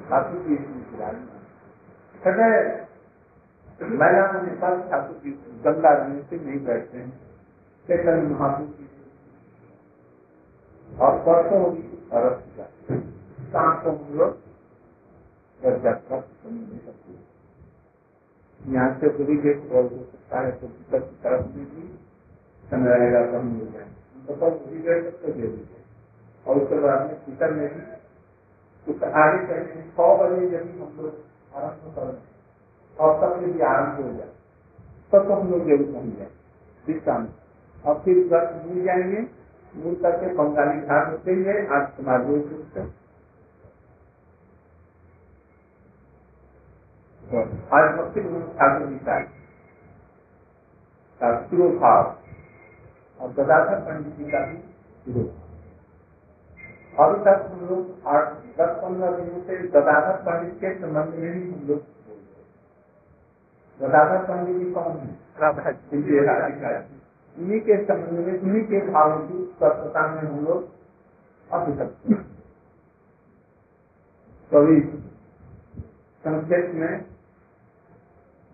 ठाकुर जी सदैव महिला के। साथ ठाकुर जी गंगा रहने से नहीं बैठते हैं। चैतन्य महापुर जी और परसों होगी अरब को हम लोग सकते यहाँ से गेट हो सकता है तो भीतर की तरफ़ में भी तो सब गेट तक दे दीजिए और उसके बाद में भीतर में भी आगे चलते छह बजे यदि हम लोग आरंभ कर और तब यदि हो जाए तब तो हम लोग ज़रूर पहुँच जाए और फिर घर मिल जाएँगे, मिल करके बंगाली घाट होते हुए आज समाज से आज भक्ति ठाकुर जी का और गदाधर पंडित जी का भी शिरोभाव अभी तक हम लोग दस पंद्रह दिनों से गदाधर पंडित के संबंध में ही हम लोग गदाधर पंडित जी कौन है उन्हीं के संबंध में उन्हीं के भावों की स्वच्छता में हम लोग अभी तक। कभी संक्षेप में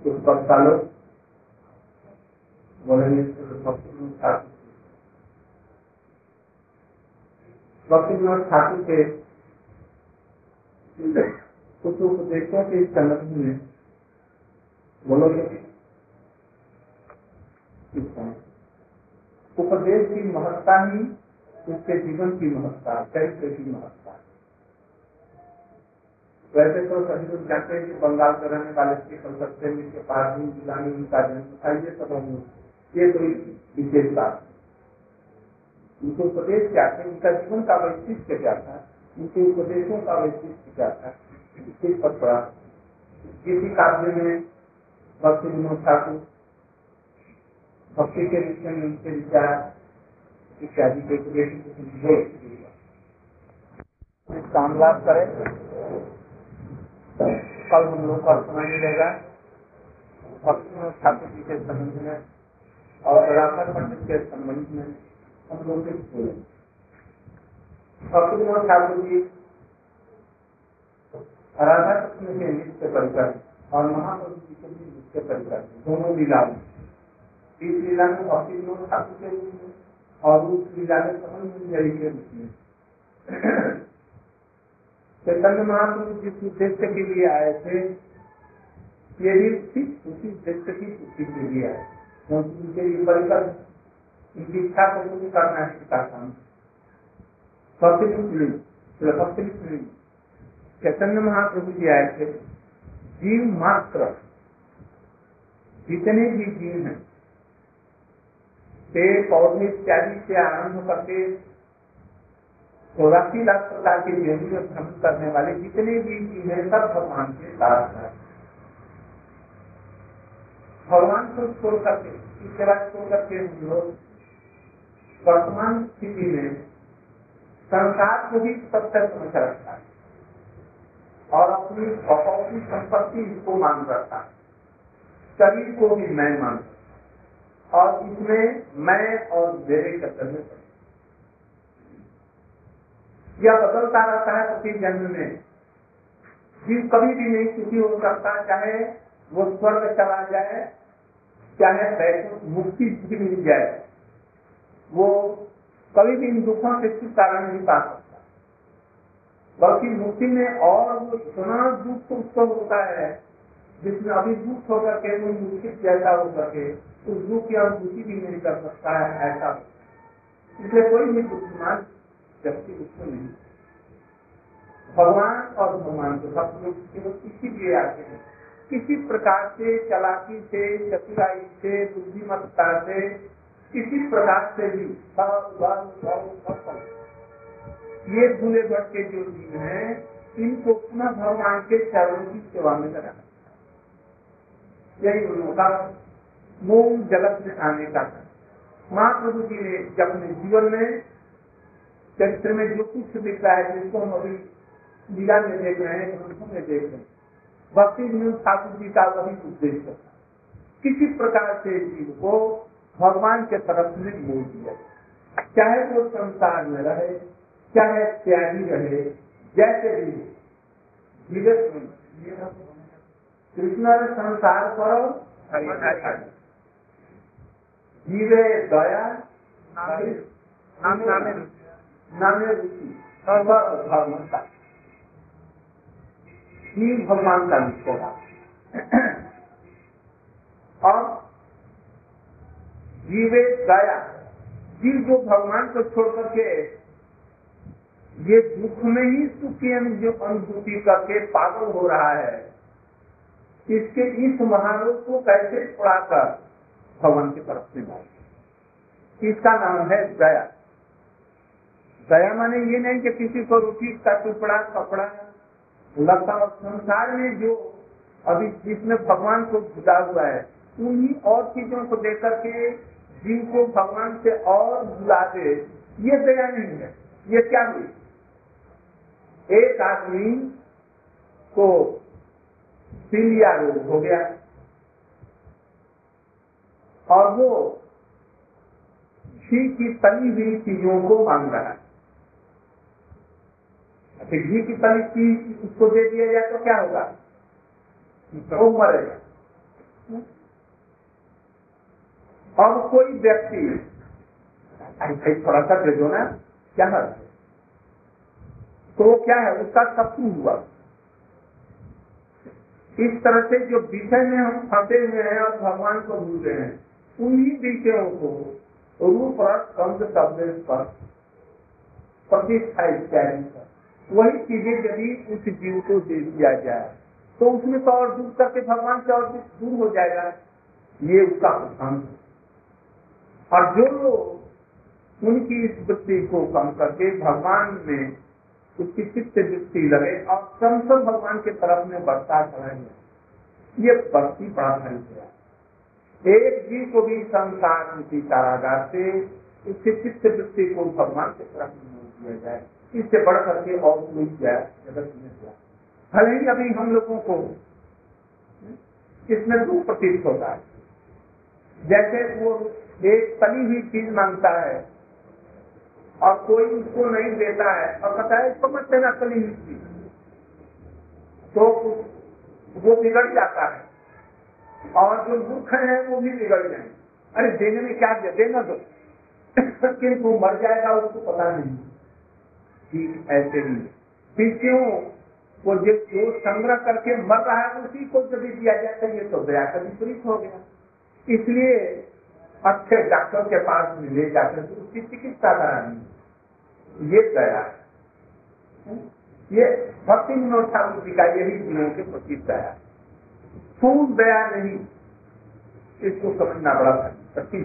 कुछ वक्ता लोग बोलेंगे भक्ति विनोद ठाकुर के कुछ उपदेशों के संगठन में उपदेश की महत्ता ही उसके जीवन की महत्ता, चरित्र की महत्ता। वैसे तो सभी लोग जानते हैं कि बंगाल के रहने वाले के कलकत्ते में के पास उनका जन्म था ये सब ये कोई विशेष बात उनके उपदेश क्या थे? उनका जीवन का वैशिष्ट क्या था? उनके उपदेशों का वैशिष्ट क्या था? इसके पर पड़ा किसी काव्य में भक्ति विनोद ठाकुर, भक्ति के विषय में उनके विचार, इत्यादि के उपदेश काम लाभ करें। कल हम लोग का समय मिलेगा भक्ति विनोद ठाकुर जी के संबंध में और राधा पंडित के संबंध में। बोले ठाकुर जी राधा कृष्ण के नृत्य परिकर और महाप्रभु जी के नृत्य परिकर दोनों लीला में इस लीला में भक्ति विनोद ठाकुर के रूप में और उस लीला में मंजरी के रूप में चैतन्य महाप्रभु जिस उद्देश्य के लिए आए थे। ये भी ठीक उसी उद्देश्य की पूर्ति के लिए आए क्योंकि उनके लिए परिकर इच्छा को पूरी करना है पिता काम भक्ति चैतन्य महाप्रभु जी आए थे। जीव मात्र, जितने भी जीव हैं, पेड़ पौधे इत्यादि से आरंभ करके चौरासी लाख प्रकार के योनि में भ्रमण करने वाले जितने भी जीव हैं, सब भगवान के साथ है। भगवान को छोड़ करके इसके बाद छोड़ करके हम लोग वर्तमान स्थिति में संसार को भी सत्य समझ रखता है और अपनी अपनी संपत्ति इसको मान रखता है। शरीर को भी मैं मान और इसमें मैं और मेरे कर्तव्य यह बदलता रहता है प्रति जन्म में। जीव कभी भी नहीं सुखी हो सकता चाहे वो स्वर्ग चला जाए, चाहे मुक्ति मिल जाए। वो कभी भी इन दुखों से छुटकारा नहीं पा सकता। बल्कि मुक्ति में और वो इतना दुख उसको होता है, जिसमें अभी दुख होकर के कोई मुक्ति जैसा हो सके उस दुख की अनुभूति भी नहीं कर सकता है, ऐसा। इसलिए कोई भी बुद्धिमान व्यक्ति उसको नहीं। भगवान और भगवान के भक्त लोग केवल इसीलिए आते हैं। किसी प्रकार से, चलाकी से, चतुराई से, बुद्धिमत्ता से किसी प्रकार से भी ये भूले भट के जो जीव हैं, इनको पुनः भगवान के चरणों की सेवा में लगाना यही उनका मूल जगत में आने का था। महाप्रभु जी ने जब अपने जीवन में, चरित्र में जो कुछ दिख रहा है, जिसको हम अभी लीला में देख रहे हैं, ग्रंथों में देख रहे हैं, भक्ति विनोद ठाकुर जी का वही उद्देश्य किसी प्रकार से जीव को भगवान के तरफ़ से मोड़ दिया। चाहे वो संसार में रहे, चाहे त्यागी रहे, जैसे भी कृष्ण ने संसार करो जीवे दया, नामे रुचि सर्वधर्मता ही भगवान का और जीवे दया। जीव जो भगवान को छोड़ करके ये दुख में ही सुख की जो अनुभूति करके पागल हो रहा है, इसके इस महारोग को कैसे छुड़ाकर भगवान की तरफ़ से बात इसका नाम है दया। दया माने ये नहीं कि किसी को रोटी का टुकड़ा, कपड़ा लगता और संसार में जो अभी जिसमें भगवान को जुटा हुआ है, उन्हीं और चीज़ों को देख करके जीव को भगवान से और बुला दे ये दया नहीं है। ये क्या हुई? एक आदमी को पीलिया रोग हो गया। और वो घी की तली हुई चीज़ों को मांग रहा है। अच्छा घी की तली चीज़ उसको दे दिया जाए तो क्या होगा? वो मरेगा। अब कोई व्यक्ति दे दो ना, क्या है? तो वो क्या है? उसका शत्रु हुआ। इस तरह से जो विषय में हम फंसे हुए हैं और भगवान को भूल रहे हैं, उन्हीं विषयों को रूप रस कंध शब्द पर प्रतिष्ठा इत्यादि वही चीज़ें यदि उस जीव को दे दिया जाए तो उसमें तो और दूर करके भगवान से और दूर हो जाएगा। ये उसका प्रधान है। और जो उनकी इस वृत्ति को कम करके भगवान में उसकी चित्त वृत्ति लगे और संसद भगवान के तरफ़ में बढ़ता चलाएँगे ये बढ़ती बड़ा धन एक जीव को भी संसार की कारागार से उसकी चित्त वृत्ति को भगवान के तरफ़ में दिया जाए। इससे बढ़ करके और कोई जाए, जगत में जाए। भले ही अभी हम लोगों को इसमें दो प्रतीत होता है। जैसे वो एक तली हुई चीज़ माँगता है और कोई उसको नहीं देता है। और कहता है, इसको मत देना तली हुई चीज़। तो वो बिगड़ जाता है। और जो दुख है, वो भी बिगड़ जाए। अरे, देने में क्या दिया? देना दो किंतु मर जाएगा उसको पता नहीं। ठीक ऐसे ही। फिर क्यों? वो जो संग्रह करके मर रहा है, उसी को यदि दिया जाता है, ये तो दया का विपरीत हो गया। इसलिए अच्छे डॉक्टर के पास ले जाकर तो उसकी चिकित्सा करानी ये दया है। ये भक्ति विनोद ठाकुर जी का यही जीवों के प्रति दया फूल दया नहीं इसको समझना बड़ा कठिन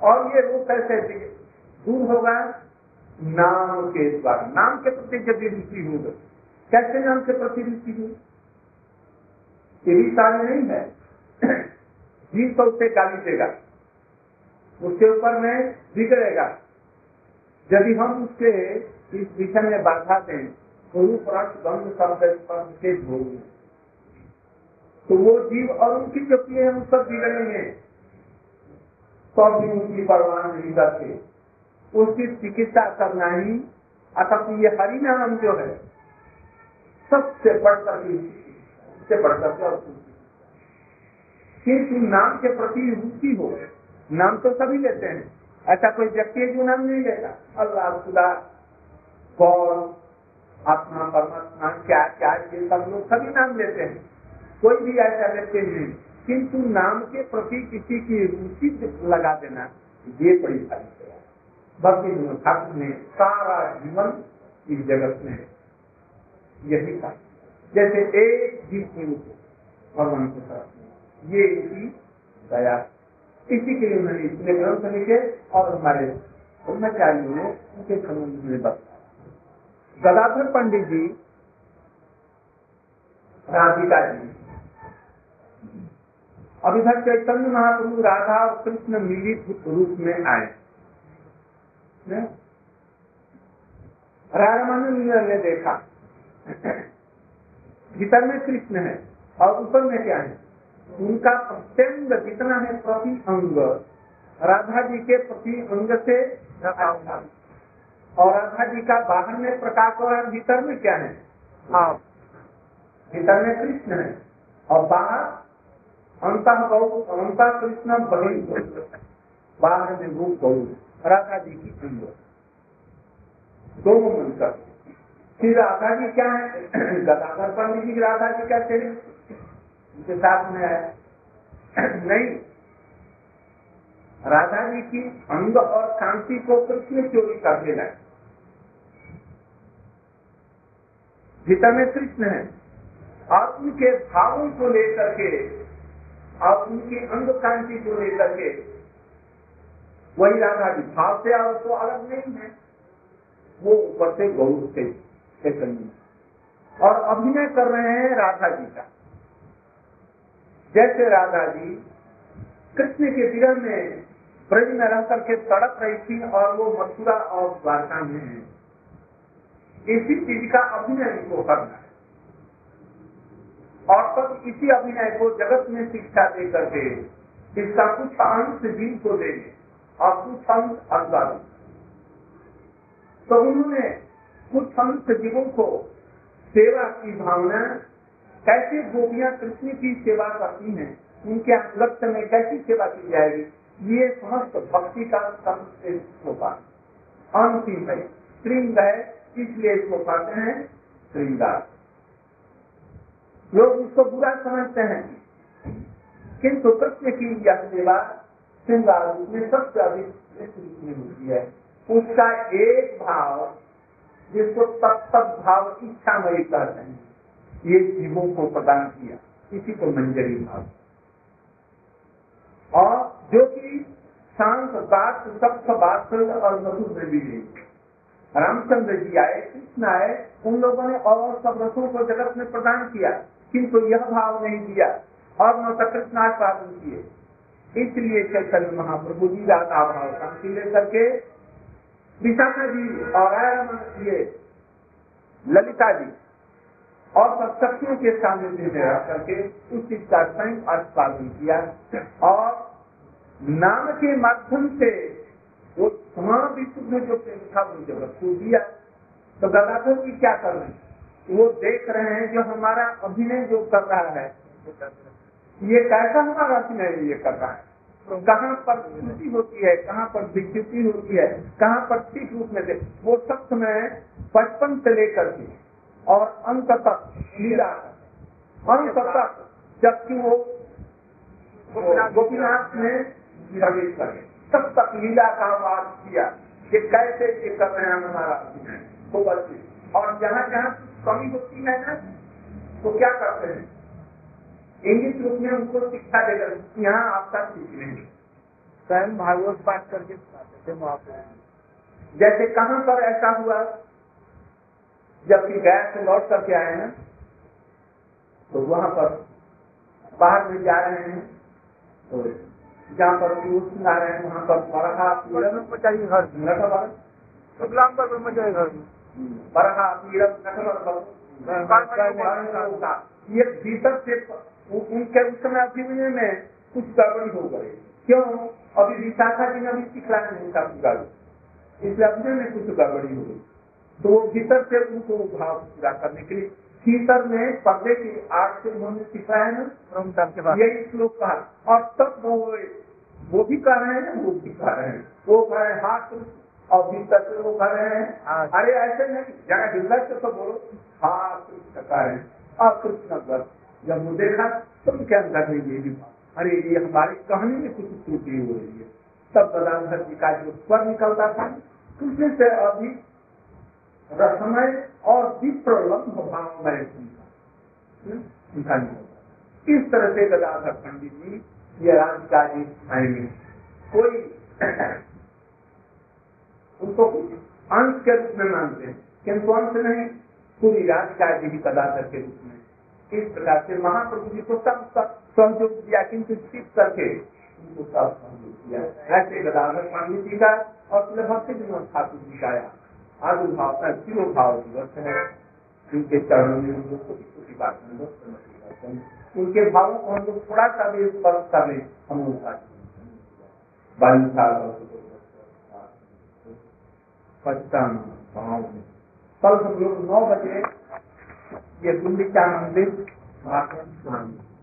और ये रूप कैसे दूर होगा नाम के द्वारा। नाम के प्रति यदि रुचि होगा कैसे नाम के प्रति रुचि हो? ये भी सारे नहीं है। जीव तो उससे गाली देगा। उसके ऊपर में बिगड़ेगा यदि हम उसके इस विषय में बाधा दें के भोग तो वो जीव और उनकी जो किए हम सब बिगड़ेंगे तो भी उनकी परवाह नहीं करते। उसकी चिकित्सा करना ही, अतः ये हरि नाम जो है, सबसे बढ़कर सबसे बढ़कर किंतु नाम के प्रति रुचि हो। नाम तो सभी लेते हैं। ऐसा कोई व्यक्ति है जो नाम नहीं लेता? अल्लाह, खुदा, कौन, आत्मा, परमात्मा, क्या क्या, ये सब लोग सभी नाम लेते हैं। कोई भी ऐसा व्यक्ति नहीं। किंतु नाम के प्रति किसी की रुचि लगा देना, ये बड़ी सारी भक्ति ठाकुर ने सारा जीवन इस जगत में यही था जैसे एक जीव भगवान के तरफ़ ये इसी दया। इसी के लिए उन्होंने इतने ग्रंथ लिखे और हमारे ब्रह्मचारियों ने उनके संबंध में बताया गदाधर पंडित जी, राधिका जी अब इधर चैतन्य महाप्रभु राधा और कृष्ण मिलित रूप में आए। रामानंद ने देखा, भीतर में कृष्ण है और ऊपर में क्या है? उनका प्रत्यंग जितना है प्रति अंग राधा जी के प्रति अंग से और राधा जी का बाहर में प्रकाश हो रहा है भीतर में क्या है? हाँ। भीतर में कृष्ण है। और बाहर अंत अंत कृष्ण बही। बाहर में रूप बहुत राधा जी की दोनों मिलकर फिर राधा जी क्या है? गदाधर पंडित जी राधा जी क्या चले उनके साथ में है नहीं। राधा जी की अंग और कांति को कृष्ण चोरी कर देना भीतर में कृष्ण है और उनके भावों को लेकर के, और उनकी अंग कांति को लेकर के, वही राधा जी भाव से और तो अलग नहीं है। वो ऊपर से गौर से और अभिनय कर रहे हैं राधा जी का। जैसे राधा जी कृष्ण के विरह में ब्रज में रह करके तड़प रही थी और वो मथुरा और द्वारका में है। इसी चीज़ का अभिनय इनको करना है। और तब इसी अभिनय को जगत में शिक्षा दे करके इसका कुछ अंश जीव को देंगे और कुछ अंश अज्ञान तो उन्होंने कुछ अंश जीवों को सेवा की भावना कैसे गोपियाँ कृष्ण की सेवा करती हैं, उनके अंगत्य में कैसी सेवा की जाएगी? ये समस्त भक्ति का होगा अंतिम है। श्रृंग है इसलिए इसको कहते हैं श्रृंगार लोग इसको बुरा समझते हैं। किंतु कृष्ण की यह सेवा श्रृंगार रूप में सबसे अधिक रूप में होती है। उसका एक भाव, जिसको तब तक भाव इच्छामयी कहते हैं। ये जीवों को प्रदान किया। इसी को मंजरी भाव। और जो कि शांत बात सप्त बात और मधुर भी रामचंद्र जी आए, कृष्ण आए, उन लोगों ने और सब रसों को जगत में प्रदान किया, किंतु यह भाव नहीं दिया और न कृष्ण पालन किए। इसलिए चैतन्य महाप्रभु जी राधा भाव शांति लेकर के विशाखा जी और ये ललिता जी। और शक्तियों के सामने रह करके उस चीज़ का स्वयं पालन किया। और नाम के माध्यम से वो तमाम विश्व में जो प्रेम था, वो जगत को दिया। तो गदाधर जी क्या कर रहे वो देख रहे हैं जो हमारा अभिनय जो कर रहा है। ये कैसा हमारा अभिनय ये कर रहा है? तो कहाँ पर स्मृति होती है, कहाँ पर विकृति होती है, कहाँ पर ठीक रूप में वो सब समय बचपन से लेकर के और अंत तक लीला। अंत तक जबकि वो गोपीनाथ ने प्रवेश करे। तब तक लीला का बात किया कि कैसे ये कर रहे हैं हमारा तो और जहाँ जहाँ कमी होती है ना तो क्या करते हैं? इंग्लिश रूप में उनको शिक्षा देकर यहाँ आपका सीख नहीं स्वयं भागवत पाठ करके जैसे कहाँ पर ऐसा हुआ जबकि गया से लौट करके आए हैं तो वहाँ पर बाहर में जा रहे हैं तो जहाँ पर सुना रहे हैं वहाँ पर बरहा मचाइए घर। नटवर शुक्लाम पर मचाए घर। बरहा पीड़न नटवर ये भीतर से उनके उस समय अभिनय में कुछ गड़बड़ी हो गई। क्यों? अभी विशाखा जी ने अभी सिखलाया नहीं था इसलिए अभिनय में कुछ गड़बड़ी हो गई तो वो भीतर से उनको भाव पूरा करने के लिए भीतर में पर्दे की आग से उन्होंने सिखाया ना यही श्लोक कहा। और तब वो वो भी कह रहे हैं वो भी कह रहे हैं। वो कह रहे हैं हाथ और भीतर से वो कह रहे हैं अरे ऐसे नहीं जरा हृदय से तो बोलो हाथ कह रहे हैं। और कृष्ण कर जब वो देखा तो उनके अंदर में ये भी अरे ये हमारी कहानी में कुछ त्रुटि हो रही है। तब गदाधर जी का जो स्वर निकलता था कृष्ण से अभी रसमय और विप्रलम्ब भावमय उनका नहीं इस तरह से गदाधर पंडित जी ये राजकाजी आएँगे कोई उनको कुछ अंश के रूप में मानते हैं। किंतु अंश नहीं, पूरी राजकाजी भी गदाधर के रूप में। इस प्रकार से महाप्रभु जी को सब सहयोग दिया, किंतु छिप करके उनको सब सहयोग दिया। ऐसे गदाधर पंडित जी का और भक्ति विनोद ठाकुर जी का आविर्भाव का भाव दिवस है। उनके चरणों में हम लोग छोटी छोटी बात हम लोग करते हैं। उनके भावों को हम लोग थोड़ा सा भी स्पर्श कर ले हम लोग साल पचताना भाव में। कल सब लोग नौ बजे ये गुंडिका मंदिर भाषण सुनाएँगे